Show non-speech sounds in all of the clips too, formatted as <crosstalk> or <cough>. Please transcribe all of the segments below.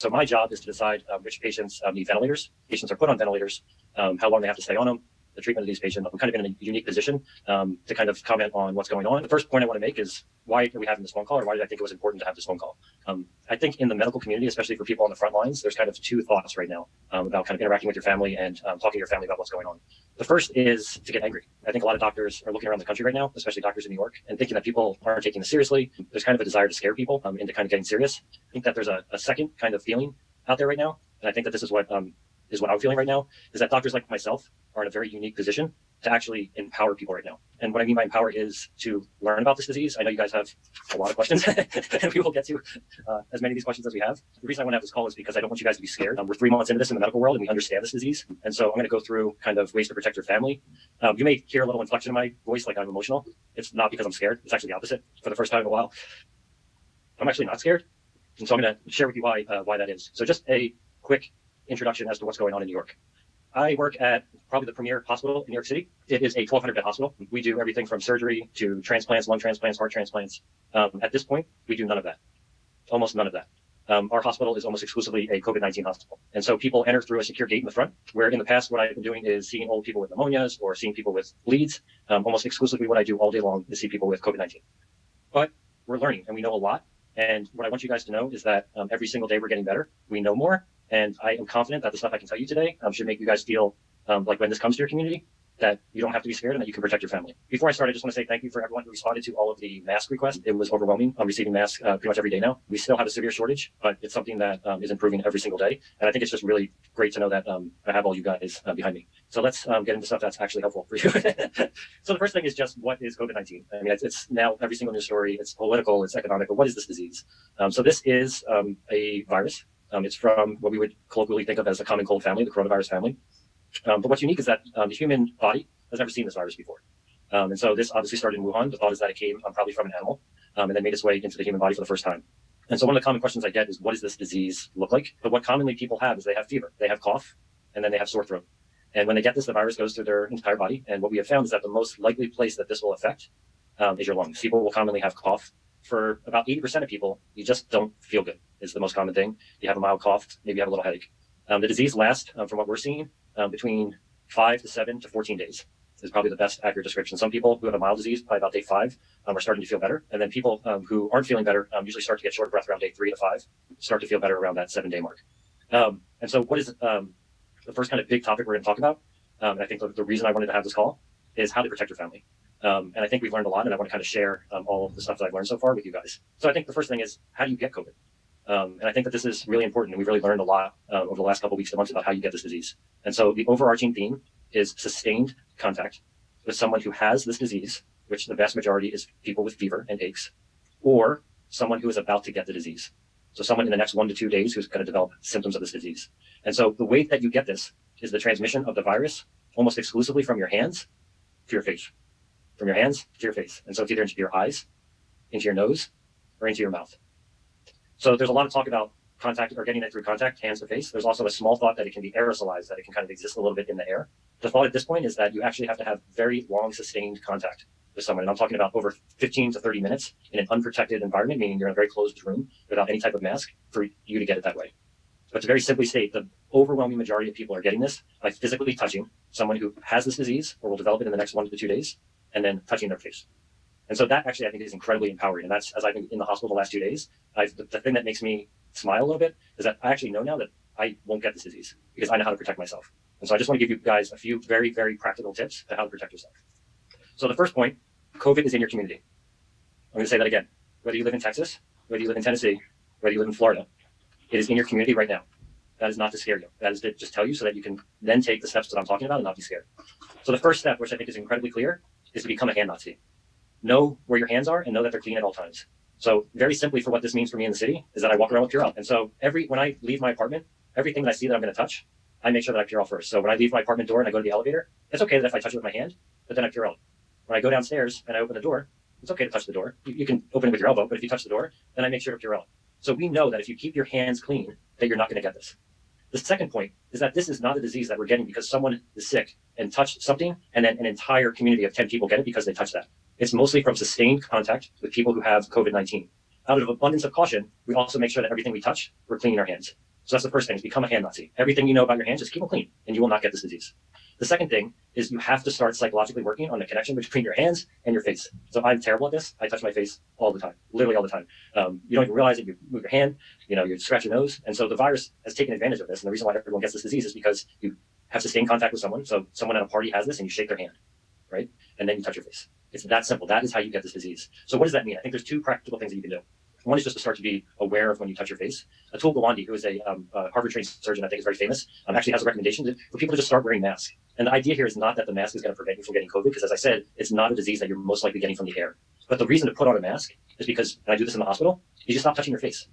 So my job is to decide uh, which patients uh, need ventilators. Patients are put on ventilators, um, how long they have to stay on them, the treatment of these patients. I'm kind of in a unique position um, to kind of comment on what's going on. The first point I want to make is why are we having this phone call, or why did I think it was important to have this phone call? Um, I think in the medical community, especially for people on the front lines, there's kind of two thoughts right now um, about kind of interacting with your family and um, talking to your family about what's going on. The first is to get angry. I think a lot of doctors are looking around the country right now, especially doctors in New York, and thinking that people aren't taking this seriously. There's kind of a desire to scare people um, into kind of getting serious. I think that there's a, a second kind of feeling out there right now, and I think that this is what um, is what I'm feeling right now, is that doctors like myself are in a very unique position to actually empower people right now. And what I mean by empower is to learn about this disease. I know you guys have a lot of questions, <laughs> and we will get to uh, as many of these questions as we have. The reason I want to have this call is because I don't want you guys to be scared. Um, we're three months into this in the medical world, and we understand this disease. And so I'm going to go through kind of ways to protect your family. Um, you may hear a little inflection in my voice, like I'm emotional. It's not because I'm scared. It's actually the opposite. For the first time in a while, I'm actually not scared. And so I'm going to share with you why uh, why that is. So just a quick introduction as to what's going on in New York. I work at probably the premier hospital in New York City. It is a 1,200 bed hospital. We do everything from surgery to transplants, lung transplants, heart transplants. Um, at this point, we do none of that. Almost none of that. Um, our hospital is almost exclusively a COVID-19 hospital. And so people enter through a secure gate in the front, where in the past, what I've been doing is seeing old people with pneumonias or seeing people with bleeds. Um, almost exclusively what I do all day long is see people with COVID-19. But we're learning and we know a lot. And what I want you guys to know is that um, every single day we're getting better. We know more and I am confident that the stuff I can tell you today um, should make you guys feel um, like when this comes to your community, that you don't have to be scared and that you can protect your family. Before I start, I just want to say thank you for everyone who responded to all of the mask requests. It was overwhelming. I'm receiving masks uh, pretty much every day now. We still have a severe shortage, but it's something that um, is improving every single day. And I think it's just really great to know that um, I have all you guys uh, behind me. So let's um, get into stuff that's actually helpful for you. <laughs> so the first thing is just what is COVID-19? I mean, it's, it's, now every single news story. It's political, it's economic, but what is this disease? Um, so this is um, a virus um, it's from what we would colloquially think of as the common cold family, the coronavirus family. Um, but what's unique is that um, the human body has never seen this virus before. Um, and so this obviously started in Wuhan. The thought is that it came um, probably from an animal um, and then made its way into the human body for the first time. And so one of the common questions I get is, what does this disease look like? But what commonly people have is they have fever, they have cough, and then they have sore throat. And when they get this, the virus goes through their entire body. And what we have found is that the most likely place that this will affect is your lungs. People will commonly have cough. For about 80% of people, you just don't feel good is the most common thing. You have a mild cough, maybe you have a little headache. Um, the disease lasts, um, from what we're seeing, um, between five to seven to 14 days is probably the best accurate description. Some people who have a mild disease, probably about day five, um, are starting to feel better. And then people um, who aren't feeling better um, usually start to get short of breath around day three to five, start to feel better around that seven day mark. and so what is the first kind of big topic we're going to talk about? and I think the, the, reason I wanted to have this call is how to protect your family. Um, and I think we've learned a lot, and I want to kind of share um, all of the stuff that I've learned so far with you guys. So I think the first thing is how do you get COVID? Um, and I think that this is really important. And we've really learned a lot uh, over the last couple weeks to months about how you get this disease. And so the overarching theme is sustained contact with someone who has this disease, which the vast majority is people with fever and aches, or someone who is about to get the disease. So someone in the next one to two days who's going to develop symptoms of this disease. And so the way that you get this is the transmission of the virus almost exclusively from your hands to your face, from your hands to your face. And so it's either into your eyes, into your nose, or into your mouth. So there's a lot of talk about contact or getting it through contact, hands to face. There's also a small thought that it can be aerosolized, that it can kind of exist a little bit in the air. The thought at this point is that you actually have to have very long sustained contact with someone. And I'm talking about over 15 to 30 minutes in an unprotected environment, meaning you're in a very closed room without any type of mask for you to get it that way. But to very simply state, the overwhelming majority of people are getting this by physically touching someone who has this disease or will develop it in the next one to two days and then touching their face. And so that actually I think is incredibly empowering. And that's as I've been in the hospital the last two days, I've, the, thing that makes me smile a little bit is that I actually know now that I won't get this disease because I know how to protect myself. And so I just want to give you guys a few very, very practical tips to how to protect yourself. So the first point, COVID is in your community. I'm going to say that again. Whether you live in Texas, whether you live in Tennessee, whether you live in Florida, it is in your community right now. That is not to scare you. That is to just tell you so that you can then take the steps that I'm talking about and not be scared. So the first step, which I think is incredibly clear, is to become a hand Nazi know where your hands are and know that they're clean at all times. So very simply for what this means for me in the city is that I walk around with Purell. And so every, when I leave my apartment, everything that I see that I'm going to touch, I make sure that I Purell first. So when I leave my apartment door and I go to the elevator, it's okay that if I touch it with my hand, but then I Purell. When I go downstairs and I open the door, it's okay to touch the door. You, you can open it with your elbow, but if you touch the door, then I make sure to Purell. So we know that if you keep your hands clean, that you're not going to get this. The second point is that this is not a disease that we're getting because someone is sick and touched something, and then an entire community of 10 people get it because they touched that. It's mostly from sustained contact with people who have COVID 19. Out of abundance of caution, we also make sure that everything we touch, we're cleaning our hands. So that's the first thing is become a hand Nazi. Everything you know about your hands, just keep them clean and you will not get this disease. The second thing is you have to start psychologically working on the connection between your hands and your face. So I'm terrible at this. I touch my face all the time, literally all the time. Um, you don't even realize it. You move your hand, you know, you scratch your nose. And so the virus has taken advantage of this. And the reason why everyone gets this disease is because you have sustained contact with someone. So someone at a party has this and you shake their hand, right? And then you touch your face. It's that simple. That is how you get this disease. So what does that mean? I think there's two practical things that you can do. One is just to start to be aware of when you touch your face. Atul Gawande, who is a um, uh, Harvard-trained surgeon, I think is very famous, um, actually has a recommendation for people to just start wearing masks. And the idea here is not that the mask is going to prevent you from getting COVID, because as I said, it's not a disease that you're most likely getting from the air. But the reason to put on a mask is because, and I do this in the hospital, you just stop touching your face.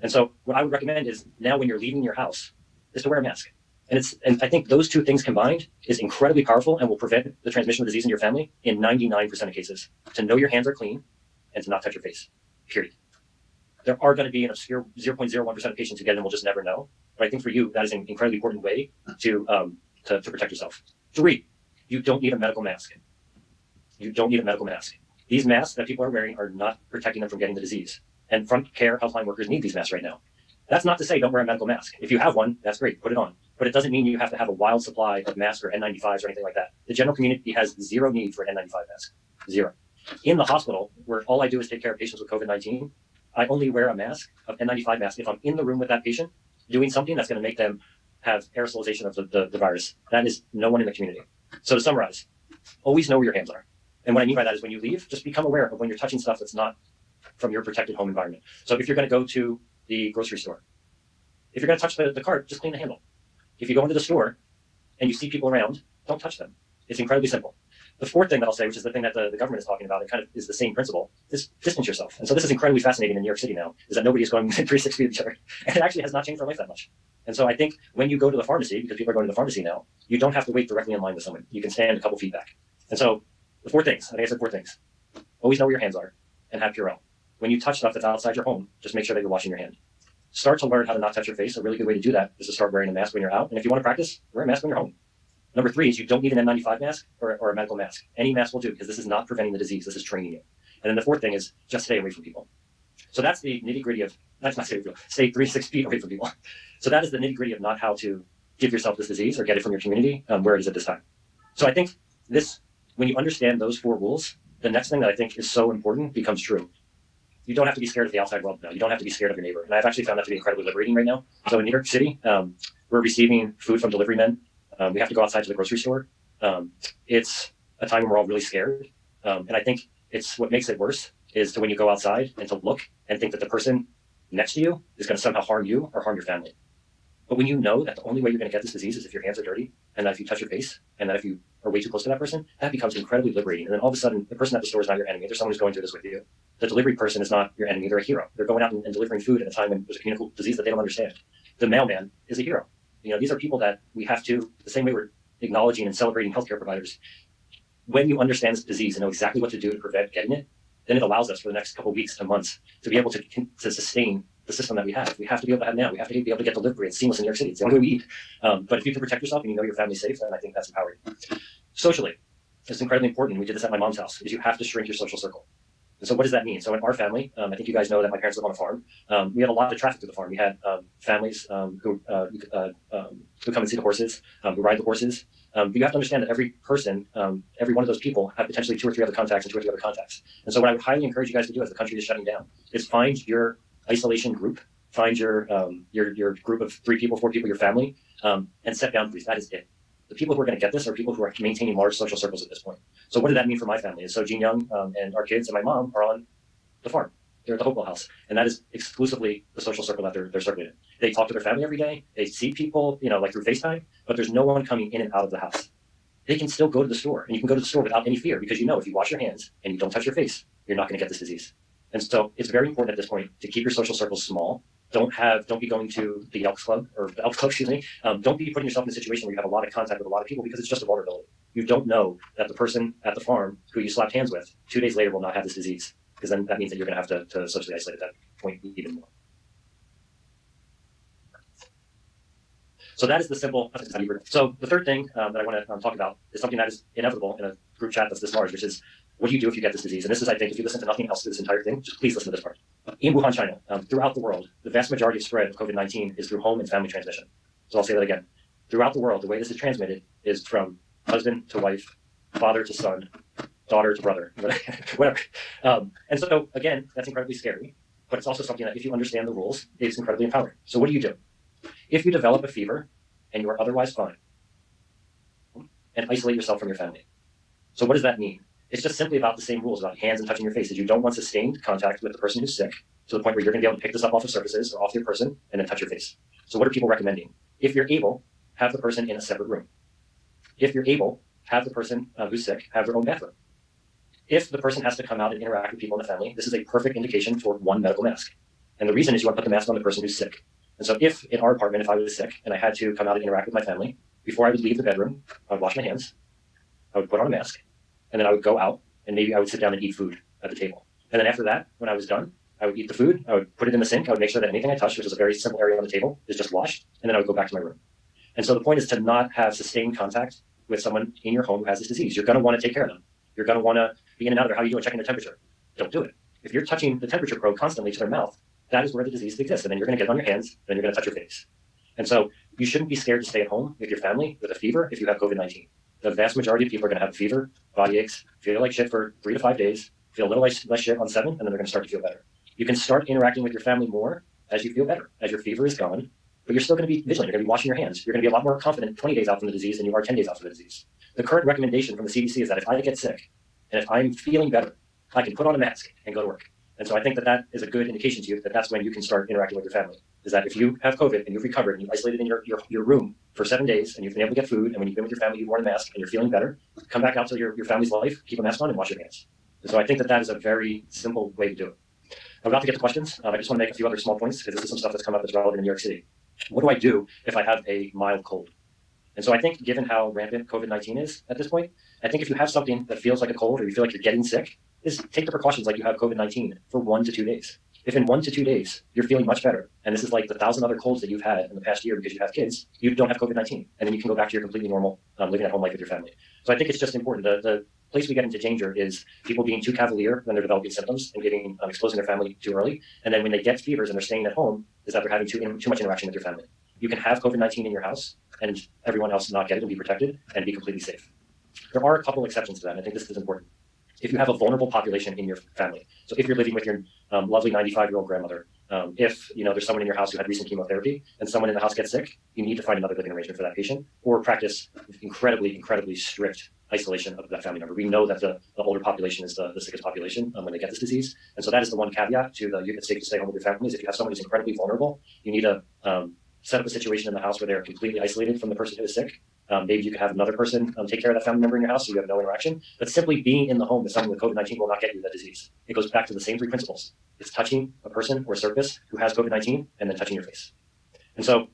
And so what I would recommend is now when you're leaving your house, is to wear a mask. And it's and I think those two things combined is incredibly powerful and will prevent the transmission of disease in your family in 99% of cases. To know your hands are clean and to not touch your face. Period. There are going to be an obscure 0.01% of patients who get it and will just never know. But I think for you, that is an incredibly important way to, um, to, to protect yourself. Three, you don't need a medical mask. You don't need a medical mask. These masks that people are wearing are not protecting them from getting the disease. And front care healthline workers need these masks right now. That's not to say don't wear a medical mask. If you have one, that's great, put it on. But it doesn't mean you have to have a wild supply of masks or N95s or anything like that. The general community has zero need for an N95 mask. Zero. In the hospital, where all I do is take care of patients with COVID 19, I only wear a mask, an N95 mask, if I'm in the room with that patient doing something that's going to make them have aerosolization of the, the, the virus. That is no one in the community. So to summarize, always know where your hands are. And what I mean by that is when you leave, just become aware of when you're touching stuff that's not from your protected home environment. So if you're going to go to the grocery store, if you're going to touch the, the cart, just clean the handle. If you go into the store and you see people around, don't touch them. It's incredibly simple. The fourth thing that I'll say, which is the thing that the, the government is talking about, and kind of is the same principle, is distance yourself. And so this is incredibly fascinating in New York City now, is that nobody is going <laughs> three, six feet of each other. <laughs> And it actually has not changed our life that much. And so I think when you go to the pharmacy, because people are going to the pharmacy now, you don't have to wait directly in line with someone. You can stand a couple feet back. And so the four things, I think I said four things. Always know where your hands are and have Purell. When you touch stuff that's outside your home, just make sure that you're washing your hand. Start to learn how to not touch your face. A really good way to do that is to start wearing a mask when you're out. And if you want to practice, wear a mask when you're home. Number three is you don't need an N95 mask or, or a medical mask. Any mask will do because this is not preventing the disease. This is training you. And then the fourth thing is just stay away from people. So that's the nitty gritty of, that's not stay, stay three, six feet away from people. <laughs> So that is the nitty gritty of not how to give yourself this disease or get it from your community um, where it is at this time. So I think this, when you understand those four rules, the next thing that I think is so important becomes true. You don't have to be scared of the outside world now. You don't have to be scared of your neighbor. And I've actually found that to be incredibly liberating right now. So in New York City, um, we're receiving food from delivery men um, we have to go outside to the grocery store. Um, it's a time when we're all really scared. Um, and I think it's what makes it worse is to when you go outside and to look and think that the person next to you is going to somehow harm you or harm your family. But when you know that the only way you're going to get this disease is if your hands are dirty and that if you touch your face and that if you are way too close to that person, that becomes incredibly liberating. And then all of a sudden, the person at the store is not your enemy. There's someone who's going through this with you. The delivery person is not your enemy. They're a hero. They're going out and, and delivering food at a time when there's a communicable disease that they don't understand. The mailman is a hero. You know, these are people that we have to, the same way we're acknowledging and celebrating healthcare providers. When you understand this disease and know exactly what to do to prevent getting it, then it allows us for the next couple weeks to months to be able to, to sustain the system that we have. We have to be able to have now. We have to be able to get delivery. It's seamless in New York City. It's the only way we eat. Um, but if you can protect yourself and you know your family's safe, then I think that's empowering. Socially, it's incredibly important. We did this at my mom's house. Is you have to shrink your social circle. And so what does that mean? So in our family, um, I think you guys know that my parents live on a farm. Um, we had a lot of traffic to the farm. We had um, families um, who uh, uh, um, who come and see the horses, um, who ride the horses. but you have to understand that every person, every one of those people, have potentially two or three other contacts and two or three other contacts. And so what I would highly encourage you guys to do as the country is shutting down is find your isolation group, find your your your group of three people, four people, your family, and set boundaries. That is it the people who are going to get this are people who are maintaining large social circles at this point. So what did that mean for my family? so Gene Young um, and our kids and my mom are on the farm. They're at the Hopewell house. And that is exclusively the social circle that they're, they're circling in. They talk to their family every day. They see people, you know, like through FaceTime, but there's no one coming in and out of the house. They can still go to the store and you can go to the store without any fear because you know if you wash your hands and you don't touch your face, you're not going to get this disease. And so it's very important at this point to keep your social circles small don't have don't be going to the Elks Club or the Elks Club, <laughs> excuse me. Um, don't be putting yourself in a situation where you have a lot of contact with a lot of people because it's just a vulnerability. You don't know that the person at the farm who you slapped hands with two days later will not have this disease because then that means that you're going to have to, to socially isolate at that point even more. So that is the simple. So the third thing um, that I want to um, talk about is something that is inevitable in a group chat that's this large, which is what do you do if you get this disease? And this is, I think, if you listen to nothing else through this entire thing, just please listen to this part. In Wuhan, China, um, throughout the world, the vast majority of spread of COVID 19 is through home and family transmission. So I'll say that again. Throughout the world, the way this is transmitted is from husband to wife, father to son, daughter to brother, <laughs> whatever. Um, and so, again, that's incredibly scary, but it's also something that if you understand the rules, it's incredibly empowering. So, what do you do? If you develop a fever and you are otherwise fine, and isolate yourself from your family. So, what does that mean? It's just simply about the same rules about hands and touching your face. Is you don't want sustained contact with the person who's sick to the point where you're going to be able to pick this up off of surfaces or off your person and then touch your face. So, what are people recommending? If you're able, have the person in a separate room. If you're able, have the person uh, who's sick have their own bathroom. If the person has to come out and interact with people in the family, this is a perfect indication for one medical mask. And the reason is you want to put the mask on the person who's sick. And so if in our apartment, if I was sick and I had to come out and interact with my family, before I would leave the bedroom, I would wash my hands, I would put on a mask, and then I would go out and maybe I would sit down and eat food at the table. And then after that, when I was done, I would eat the food, I would put it in the sink, I would make sure that anything I touched, which is a very simple area on the table, is just washed, and then I would go back to my room. And so the point is to not have sustained contact with someone in your home who has this disease. You're going to want to take care of them. You're going to want to be in and out of there. How you doing? Checking their temperature. Don't do it. If you're touching the temperature probe constantly to their mouth, that is where the disease exists. And then you're going to get on your hands, and then you're going to touch your face. And so you shouldn't be scared to stay at home with your family with a fever if you have COVID 19. The vast majority of people are going to have fever, body aches, feel like shit for three to five days, feel a little less, less shit on seven, and then they're going to start to feel better. You can start interacting with your family more as you feel better, as your fever is gone, but you're still going to be vigilant. You're going to be washing your hands. You're going to be a lot more confident 20 days out from the disease than you are 10 days out from the disease. The current recommendation from the CDC is that if I get sick and if I'm feeling better, I can put on a mask and go to work. And so I think that that is a good indication to you that that's when you can start interacting with your family. Is that if you have COVID and you've recovered and you've isolated in your, your, your room for seven days and you've been able to get food and when you've been with your family, you've worn a mask and you're feeling better, come back out to your, your family's life, keep a mask on and wash your hands. And so I think that that is a very simple way to do it. I'm about to get to questions. Um, I just want to make a few other small points because this is some stuff that's come up that's relevant in New York City. What do I do if I have a mild cold? And so I think, given how rampant COVID 19 is at this point, I think if you have something that feels like a cold or you feel like you're getting sick, is take the precautions like you have COVID 19 for one to two days. If in one to two days you're feeling much better, and this is like the thousand other colds that you've had in the past year because you have kids, you don't have COVID 19. And then you can go back to your completely normal um, living at home life with your family. So I think it's just important. The, the place we get into danger is people being too cavalier when they're developing symptoms and getting um, exposing their family too early. And then when they get fevers and they're staying at home, is that they're having too, too much interaction with your family. You can have COVID 19 in your house and everyone else not get it and be protected and be completely safe. There are a couple exceptions to that. I think this is important. If you have a vulnerable population in your family, so if you're living with your um, lovely 95 year old grandmother, um, if you know there's someone in your house who had recent chemotherapy and someone in the house gets sick, you need to find another living arrangement for that patient or practice incredibly, incredibly strict isolation of that family member. We know that the, the older population is the, the sickest population um, when they get this disease. And so that is the one caveat to the it's safe to stay home with your family is if you have someone who's incredibly vulnerable, you need to um, set up a situation in the house where they're completely isolated from the person who is sick. Um, maybe you could have another person um, take care of that family member in your house so you have no interaction. But simply being in the home with someone with COVID 19 will not get you that disease. It goes back to the same three principles it's touching a person or surface who has COVID 19 and then touching your face. And so,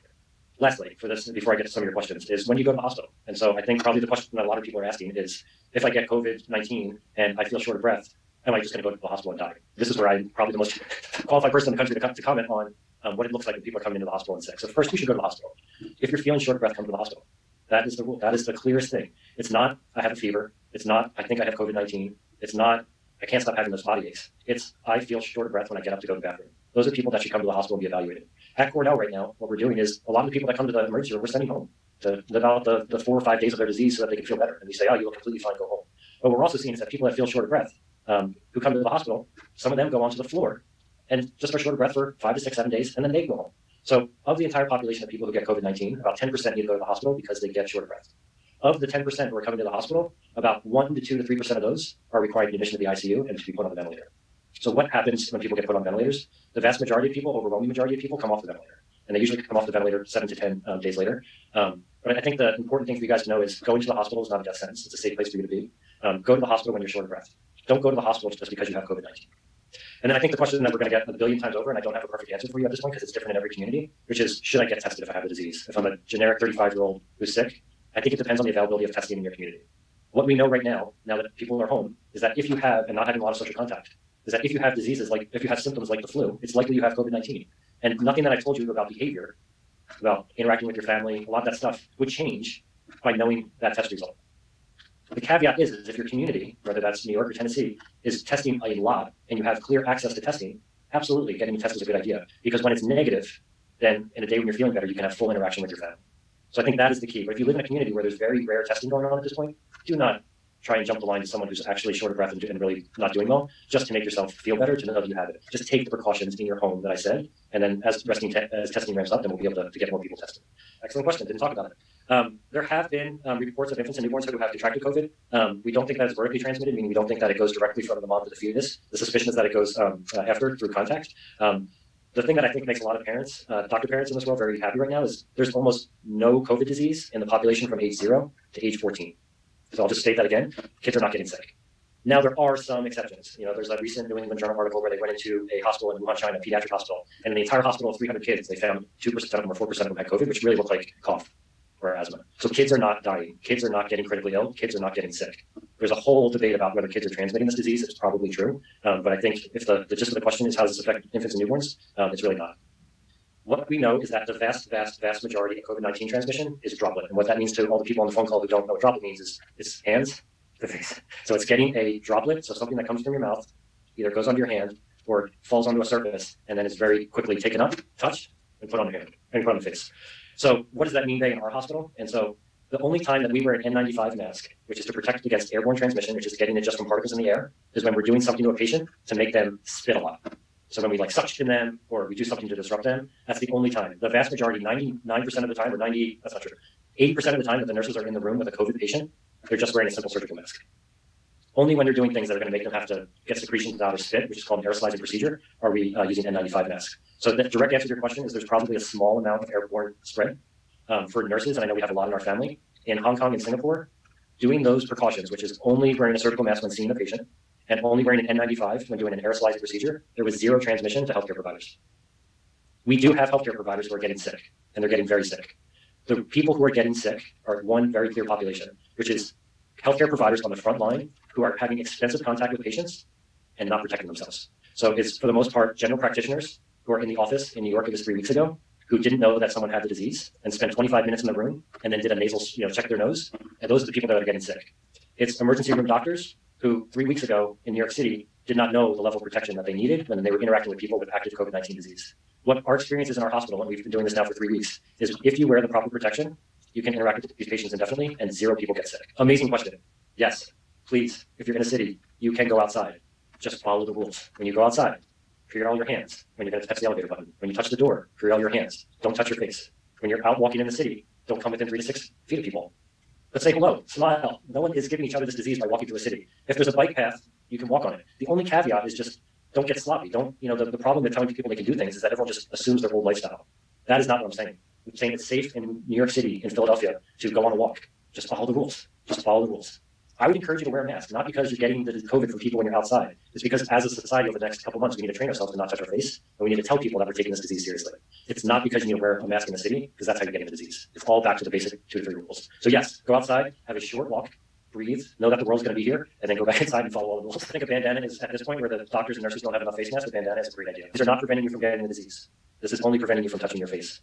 lastly, for this, before I get to some of your questions, is when do you go to the hospital. And so, I think probably the question that a lot of people are asking is if I get COVID 19 and I feel short of breath, am I just going to go to the hospital and die? This is where I'm probably the most <laughs> qualified person in the country to, to comment on um, what it looks like when people are coming into the hospital and sick. So first, you should go to the hospital. If you're feeling short of breath, come to the hospital. That is the. That is the clearest thing. It's not I have a fever. It's not I think I have COVID nineteen. It's not I can't stop having those body aches. It's I feel short of breath when I get up to go to the bathroom. Those are people that should come to the hospital and be evaluated. At Cornell right now, what we're doing is a lot of the people that come to the emergency room, we're sending home to live out the, the four or five days of their disease so that they can feel better. And we say, oh, you look completely fine, go home. But what we're also seeing is that people that feel short of breath, um, who come to the hospital, some of them go onto the floor and just are short of breath for five to six, seven days, and then they go home. So of the entire population of people who get COVID-19, about 10% need to go to the hospital because they get short of breath. Of the 10% who are coming to the hospital, about 1 to 2 to 3% of those are required admission to the ICU and to be put on the ventilator. So what happens when people get put on ventilators? The vast majority of people, overwhelming majority of people, come off the ventilator. And they usually come off the ventilator 7 to 10 um, days later. Um, but I think the important thing for you guys to know is going to the hospital is not a death sentence. It's a safe place for you to be. Um, go to the hospital when you're short of breath. Don't go to the hospital just because you have COVID-19. And then I think the question that we're going to get a billion times over, and I don't have a perfect answer for you at this point because it's different in every community, which is should I get tested if I have the disease? If I'm a generic 35 year old who's sick, I think it depends on the availability of testing in your community. What we know right now, now that people are home, is that if you have, and not having a lot of social contact, is that if you have diseases like, if you have symptoms like the flu, it's likely you have COVID 19. And nothing that I told you about behavior, about interacting with your family, a lot of that stuff would change by knowing that test result. The caveat is, is if your community, whether that's New York or Tennessee, is testing a lot and you have clear access to testing, absolutely getting tested is a good idea because when it's negative, then in a day when you're feeling better, you can have full interaction with your family. So I think that is the key. But if you live in a community where there's very rare testing going on at this point, do not try and jump the line to someone who's actually short of breath and, and really not doing well, just to make yourself feel better, to know that you have it. Just take the precautions in your home that I said, and then as resting te- as testing ramps up, then we'll be able to, to get more people tested. Excellent question. Didn't talk about it. Um, there have been um, reports of infants and newborns who have contracted COVID. Um, we don't think that it's vertically transmitted, meaning we don't think that it goes directly from the mom to the fetus. The suspicion is that it goes um, uh, after through contact. Um, the thing that I think makes a lot of parents, uh, doctor parents in this world, very happy right now is there's almost no COVID disease in the population from age zero to age 14. So I'll just state that again. Kids are not getting sick. Now there are some exceptions. You know, there's a recent New England Journal article where they went into a hospital in Wuhan, China, a pediatric hospital, and in the entire hospital of 300 kids, they found two percent of them or four percent of them had COVID, which really looked like cough or asthma. So kids are not dying. Kids are not getting critically ill. Kids are not getting sick. There's a whole debate about whether kids are transmitting this disease. It's probably true, um, but I think if the, the gist of the question is how does this affect infants and newborns, um, it's really not. What we know is that the vast, vast, vast majority of COVID 19 transmission is droplet. And what that means to all the people on the phone call who don't know what droplet means is it's hands <laughs> to face. So it's getting a droplet, so something that comes from your mouth, either goes onto your hand or falls onto a surface, and then it's very quickly taken up, touched, and put on your hand and put on the face. So what does that mean in our hospital? And so the only time that we wear an N95 mask, which is to protect against airborne transmission, which is getting it just from particles in the air, is when we're doing something to a patient to make them spit a lot. So when we like suction them or we do something to disrupt them, that's the only time. The vast majority, 99% of the time, or 90, that's not true, 80% of the time that the nurses are in the room with a COVID patient, they're just wearing a simple surgical mask. Only when they're doing things that are going to make them have to get secretions out or spit, which is called an aerosolizing procedure, are we uh, using N95 masks. So the direct answer to your question is there's probably a small amount of airborne spread um, for nurses, and I know we have a lot in our family. In Hong Kong and Singapore, doing those precautions, which is only wearing a surgical mask when seeing the patient, and only wearing an N95 when doing an aerosolized procedure, there was zero transmission to healthcare providers. We do have healthcare providers who are getting sick, and they're getting very sick. The people who are getting sick are one very clear population, which is healthcare providers on the front line who are having extensive contact with patients and not protecting themselves. So it's for the most part general practitioners who are in the office in New York, it was three weeks ago, who didn't know that someone had the disease and spent 25 minutes in the room and then did a nasal, you know, check their nose. And those are the people that are getting sick. It's emergency room doctors who three weeks ago in New York City did not know the level of protection that they needed when they were interacting with people with active COVID 19 disease. What our experience is in our hospital, and we've been doing this now for three weeks, is if you wear the proper protection, you can interact with these patients indefinitely and zero people get sick. Amazing question. Yes, please, if you're in a city, you can go outside. Just follow the rules. When you go outside, clear all your hands. When you're going to touch the elevator button, when you touch the door, clear all your hands. Don't touch your face. When you're out walking in the city, don't come within three to six feet of people. But say hello, smile. No one is giving each other this disease by walking through a city. If there's a bike path, you can walk on it. The only caveat is just don't get sloppy. Don't, you know, the, the problem with telling people they can do things is that everyone just assumes their old lifestyle. That is not what I'm saying. I'm saying it's safe in New York City, in Philadelphia, to go on a walk. Just follow the rules. Just follow the rules. I would encourage you to wear a mask, not because you're getting the COVID from people when you're outside. It's because as a society over the next couple months, we need to train ourselves to not touch our face, and we need to tell people that we're taking this disease seriously. It's not because you need to wear a mask in the city, because that's how you're getting the disease. It's all back to the basic two to three rules. So yes, go outside, have a short walk, breathe, know that the world's going to be here, and then go <laughs> back inside and follow all the rules. I think a bandana is at this point where the doctors and nurses don't have enough face masks. A bandana is a great idea. These are not preventing you from getting the disease. This is only preventing you from touching your face.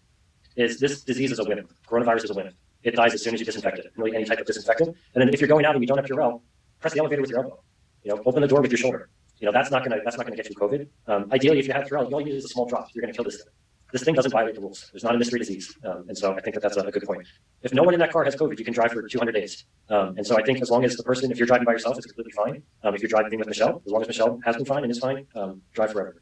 Is this disease is a WIMP? Coronavirus is a WIMP. It dies as soon as you disinfect it. Really, any type of disinfectant. And then if you're going out and you don't have Purell, press the elevator with your elbow. You know, open the door with your shoulder. You know, that's not gonna that's not gonna get you COVID. Um, ideally, if you have Purell, you need is a small drop. You're gonna kill this thing. This thing doesn't violate the rules. There's not a mystery disease, um, and so I think that that's a, a, good point. If no one in that car has COVID, you can drive for 200 days. Um, and so I think as long as the person, if you're driving by yourself, it's completely fine. Um, if you're driving with Michelle, as long as Michelle has been fine and is fine, um, drive forever.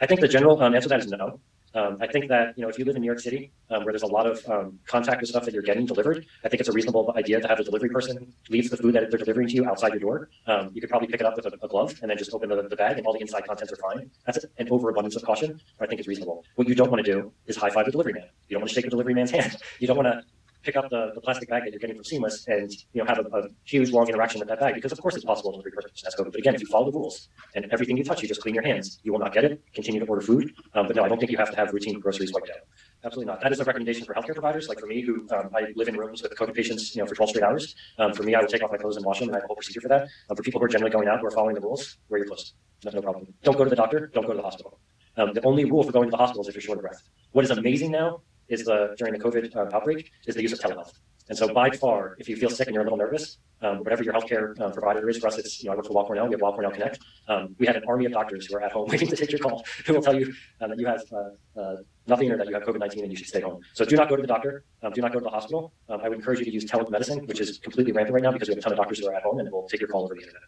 I think the general um, answer to that is no. Um, I think that you know if you live in New York City, um, where there's a lot of um, contact with stuff that you're getting delivered, I think it's a reasonable idea to have a delivery person leave the food that they're delivering to you outside your door. Um, you could probably pick it up with a, a, glove and then just open the, the bag, and all the inside contents are fine. That's an overabundance of caution, I think it's reasonable. What you don't want to do is high five the delivery man. You don't want to shake the delivery man's <laughs> hand. You don't want to pick up the, the plastic bag that you're getting from Seamless and you know have a, a huge long interaction with that bag because of course it's possible to has COVID. But again, if you follow the rules and everything you touch, you just clean your hands, you will not get it. Continue to order food, um, but no, I don't think you have to have routine groceries wiped out. Absolutely not. That is a recommendation for healthcare providers. Like for me, who um, I live in rooms with COVID patients, you know, for 12 straight hours. Um, for me, I would take off my clothes and wash them, and I have a whole procedure for that. Um, for people who are generally going out who are following the rules, wear your clothes. That's no problem. Don't go to the doctor. Don't go to the hospital. Um, the only rule for going to the hospital is if you're short of breath. What is amazing now is the during the COVID uh, outbreak is the use of telehealth. And so by far, if you feel sick and you're a little nervous, um, whatever your healthcare uh, provider is, for us, it's, you know, I work for Weill Cornell, we have Weill Cornell Connect. Um, we have an army of doctors who are at home <laughs> waiting to take your call, who will tell you uh, that you have uh, uh, nothing or that you have COVID-19 and you should stay home. So do not go to the doctor, um, do not go to the hospital. Um, I would encourage you to use telemedicine, which is completely rampant right now because we have a ton of doctors who are at home and will take your call over the internet.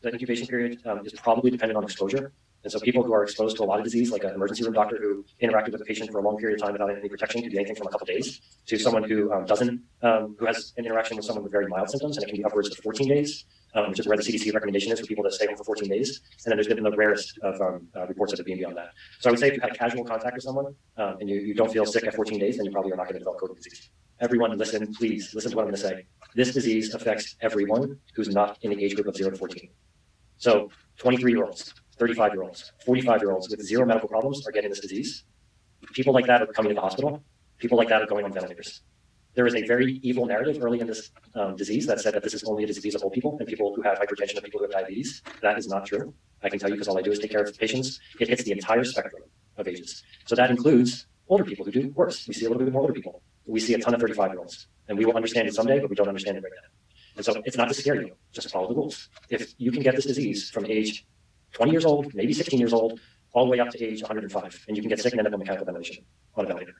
The incubation period um, is probably dependent on exposure. And so people who are exposed to a lot of disease, like an emergency room doctor who interacted with a patient for a long period of time without any protection, could be anything from a couple days, to someone who um, doesn't, um, who has an interaction with someone with very mild symptoms, and it can be upwards of 14 days, um, which is where the CDC recommendation is for people to stay home for 14 days. And then there's been the rarest of um, uh, reports of it being beyond that. So I would say if you had casual contact with someone um, and you, you don't feel sick at 14 days, then you probably are not going to develop COVID disease. Everyone, listen, please, listen to what I'm going to say. This disease affects everyone who's not in the age group of 0 to 14. So 23 year olds, 35 year olds, 45 year olds with zero medical problems are getting this disease. People like that are coming to the hospital. People like that are going on ventilators. There is a very evil narrative early in this um, disease that said that this is only a disease of old people and people who have hypertension and people who have diabetes. That is not true. I can tell you because all I do is take care of patients. It hits the entire spectrum of ages. So that includes older people who do worse. We see a little bit more older people. We see a ton of 35 year olds. And we will understand it someday, but we don't understand it right now. And so it's not to scare you, just follow the rules. If you can get this disease from age 20 years old, maybe 16 years old, all the way up to age 105, and you can get sick and end up on mechanical ventilation on a ventilator.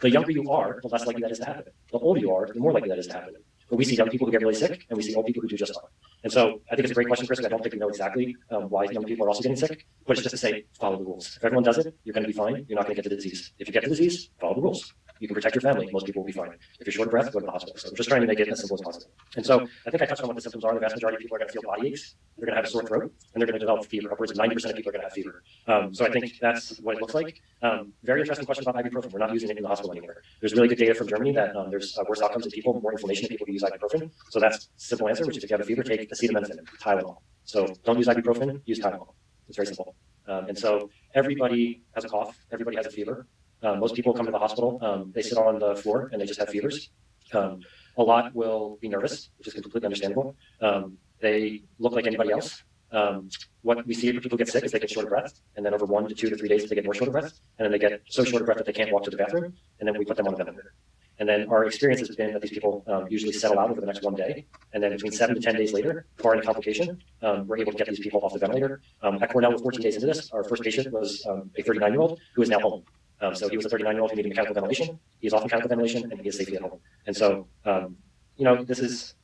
The younger you are, the less likely that is to happen. The older you are, the more likely that is to happen. But we see young people who get really sick, and we see old people who do just fine. And so I think it's a great question, Chris. I don't think we know exactly um, why young people are also getting sick, but it's just to say follow the rules. If everyone does it, you're going to be fine. You're not going to get the disease. If you get the disease, follow the rules you can protect your family. Most people will be fine. If you're short of breath, go to the hospital. So I'm just trying to make it as simple as possible. And so I think I touched on what the symptoms are. The vast majority of people are going to feel body aches. They're going to have a sore throat, and they're going to develop fever. Upwards of 90% of people are going to have fever. Um, so I think that's what it looks like. Um, very interesting question about ibuprofen. We're not using it in the hospital anymore. There's really good data from Germany that um, there's uh, worse outcomes in people, more inflammation in people who use ibuprofen. So that's simple answer, which is if you have a fever, take acetaminophen, Tylenol. So don't use ibuprofen, use Tylenol. It's very simple. Um, and so everybody has a cough, everybody has a fever. Uh, most people come to the hospital, um, they sit on the floor and they just have fevers. Um, a lot will be nervous, which is completely understandable. Um, they look like anybody else. Um, what we see when people get sick is they get short of breath, and then over one to two to three days they get more short of breath, and then they get so short of breath that they can't walk to the bathroom, and then we put them on a ventilator. And then our experience has been that these people um, usually settle out over the next one day. And then between seven to 10 days later, barring a complication, um, we're able to get these people off the ventilator. Um, at Cornell, we're 14 days into this. Our first patient was um, a 39 year old who is now home. Um, so he was a 39 year old who needed mechanical ventilation. He is off mechanical ventilation and he is safely at home. And so, um, you know, this is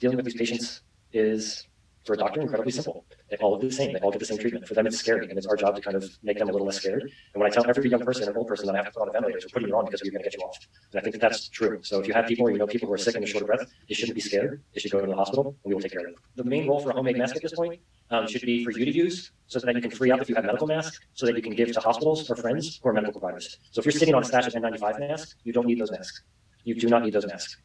dealing with these patients is for a doctor incredibly simple. They all the same. They all get the same treatment. For them, it's scary, and it's our job to kind of make them a little less scared. And when I tell every young person and old person that I have to put on a ventilator, we're putting you on because we're going to get you off. And I think that that's true. So if you have people you know people who are sick and short of breath, they shouldn't be scared. They should go to the hospital, and we will take care of them. The main role for a homemade mask at this point um, should be for you to use so that you can free up if you have medical masks so that you can give to hospitals or friends who are medical providers. So if you're sitting on a stash of N95 masks, you don't need those masks. You do not need those masks.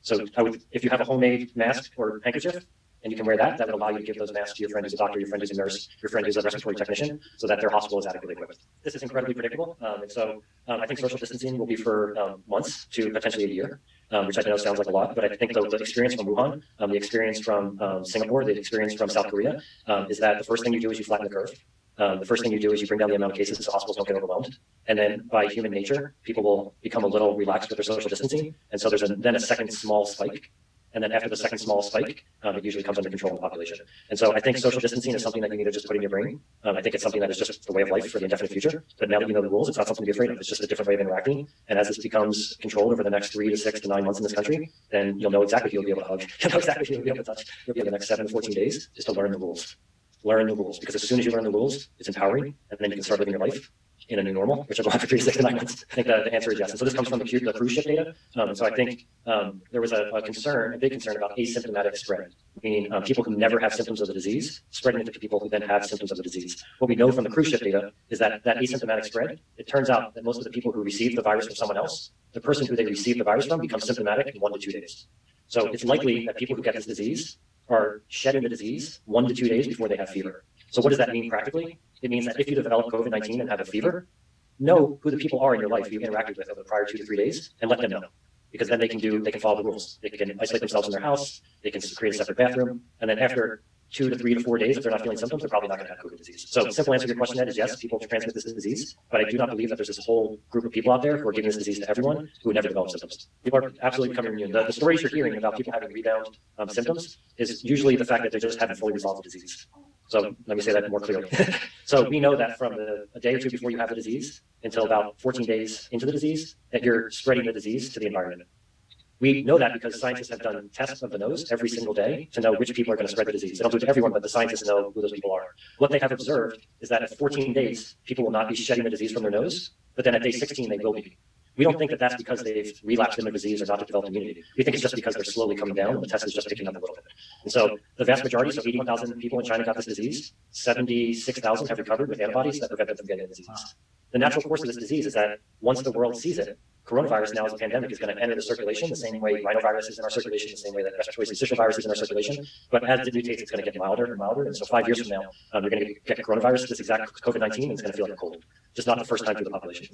So would, if you have a homemade mask or handkerchief, and you can wear that. That would allow you to give those masks to your friend who's a doctor, your friend who's a nurse, your friend who's a respiratory technician, so that their hospital is adequately equipped. This is incredibly predictable, um, and so um, I think social distancing will be for um, months to potentially a year, um, which I know sounds like a lot, but I think the, the experience from Wuhan, um, the experience from um, Singapore, the experience from South Korea, is that the first thing you do is you flatten the curve. Um, the first thing you do is you bring down the amount of cases so hospitals don't get overwhelmed. And then by human nature, people will become a little relaxed with their social distancing. And so there's a, then a second small spike and then after the second small spike, um, it usually comes under control of the population. And so I think social distancing is something that you need to just put in your brain. Um, I think it's something that is just the way of life for the indefinite future. But now that you know the rules, it's not something to be afraid of. It's just a different way of interacting. And as this becomes controlled over the next three to six to nine months in this country, then you'll know exactly who you'll be able to hug. <laughs> You'll know exactly who you'll be able to touch. You'll be able the next seven to 14 days is to learn the rules. Learn the rules. Because as soon as you learn the rules, it's empowering. And then you can start living your life in a new normal, which will go on for three six nine months? I think the, the answer is yes. And so this comes from the, the cruise ship data. Um, so I think um, there was a, a, concern, a big concern about asymptomatic spread, meaning um, people who never have symptoms of the disease spreading it to people who then have symptoms of the disease. What we know from the cruise ship data is that that asymptomatic spread, it turns out that most of the people who receive the virus from someone else, the person who they receive the virus from becomes symptomatic in one to two days. So it's likely that people who get this disease are shedding the disease one to two days before they have fever. So what does that mean practically? It means that if you develop COVID-19 and have a fever, know who the people are in your life you interacted with over the prior two to three days and let them know. Because then they can do, they can follow the rules. They can isolate themselves in their house, they can create a separate bathroom, and then after two to three to four days, if they're not feeling symptoms, they're probably not going to have COVID disease. So simple answer to your question, Ed, is yes, people transmit this disease, but I do not believe that there's this whole group of people out there who are giving this disease to everyone who never develop symptoms. People are absolutely becoming immune. The, the stories you're hearing about people having rebound um, symptoms is usually the fact that they just haven't fully resolved the disease. So let me say that more clearly. <laughs> so we know that from the, a day or two before you have the disease until about 14 days into the disease, that you're spreading the disease to the environment. We know that because scientists have done tests of the nose every single day to know which people are going to spread the disease. They don't do it to everyone, but the scientists know who those people are. What they have observed is that at 14 days, people will not be shedding the disease from their nose, but then at day 16, they will be. We don't think that that's because they've relapsed in the disease or not developed immunity. We think it's just because they're slowly coming down. and The test is just picking up a little bit. And so the vast majority, so 81,000 people in China got this disease, 76,000 have recovered with antibodies that prevent them from getting the disease. The natural course of this disease is that once the world sees it, coronavirus now as a pandemic is going to enter the circulation the same way rhinovirus is in our circulation, the same way that respiratory syncytial virus is in our circulation. But as it mutates, it's going to get milder and milder. And so five years from now, um, you're going to get coronavirus, this exact COVID-19, and it's going to feel like a cold. Just not the first time through the population.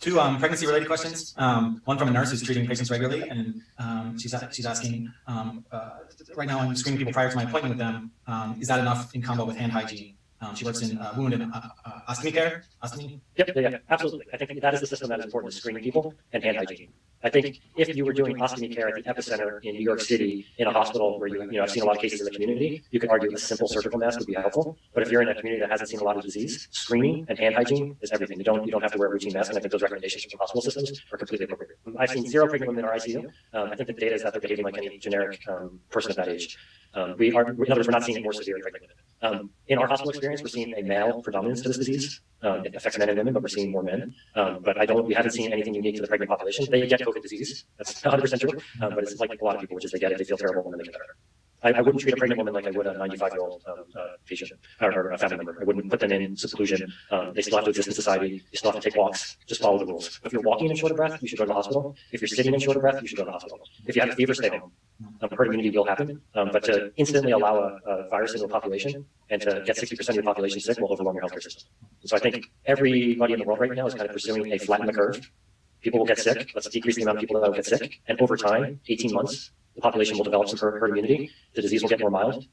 Two um, pregnancy-related questions. Um, one from a nurse who's treating patients regularly, and um, she's she's asking, um, uh, right now I'm screening people prior to my appointment with them. Um, is that enough in combo with hand hygiene? Um, she works in uh, wound and uh, uh, ostomy care. Ostomy. Yep, yeah, yeah, absolutely. I think that is the system that is important to screening people and hand hygiene. I think if you were doing ostomy care at the epicenter in New York City in a hospital where you, you know, I've seen a lot of cases in the community, you could argue a simple surgical mask would be helpful. But if you're in a community that hasn't seen a lot of disease, screening and hand hygiene is everything. You don't, you don't have to wear a routine mask. And I think those recommendations from hospital systems are completely appropriate. I've seen zero pregnant women in our ICU. Um, I think the data is that they're behaving like any generic um, person of that age. Um, we are, in other words, we're not seeing it more severe in pregnant women. Um, in our hospital experience, we're seeing a male predominance to this disease. Um, it affects men and women, but we're seeing more men. Um, but I don't, we haven't seen anything unique to the pregnant population. They get COVID disease. That's 100% true. Um, but it's like a lot of people, which is they get it, they feel terrible, and then they get better. I, I wouldn't treat a pregnant woman like I would a 95 year old um, uh, patient or, or a family member. I wouldn't put them in seclusion. Um, they still have to exist in society. They still have to take walks. Just follow the rules. If you're walking in short of breath, you should go to the hospital. If you're sitting in short of breath, you should go to the hospital. If you have a fever, stay home. Um, herd immunity will happen. Um, but to instantly allow a, a virus into a population and to get 60% of your population sick will overwhelm your healthcare system. And so I think everybody in the world right now is kind of pursuing a flatten the curve. People will get sick. Let's decrease the amount of people that will get sick. And over time, 18 months, the population will develop some herd immunity. The disease will get more mild.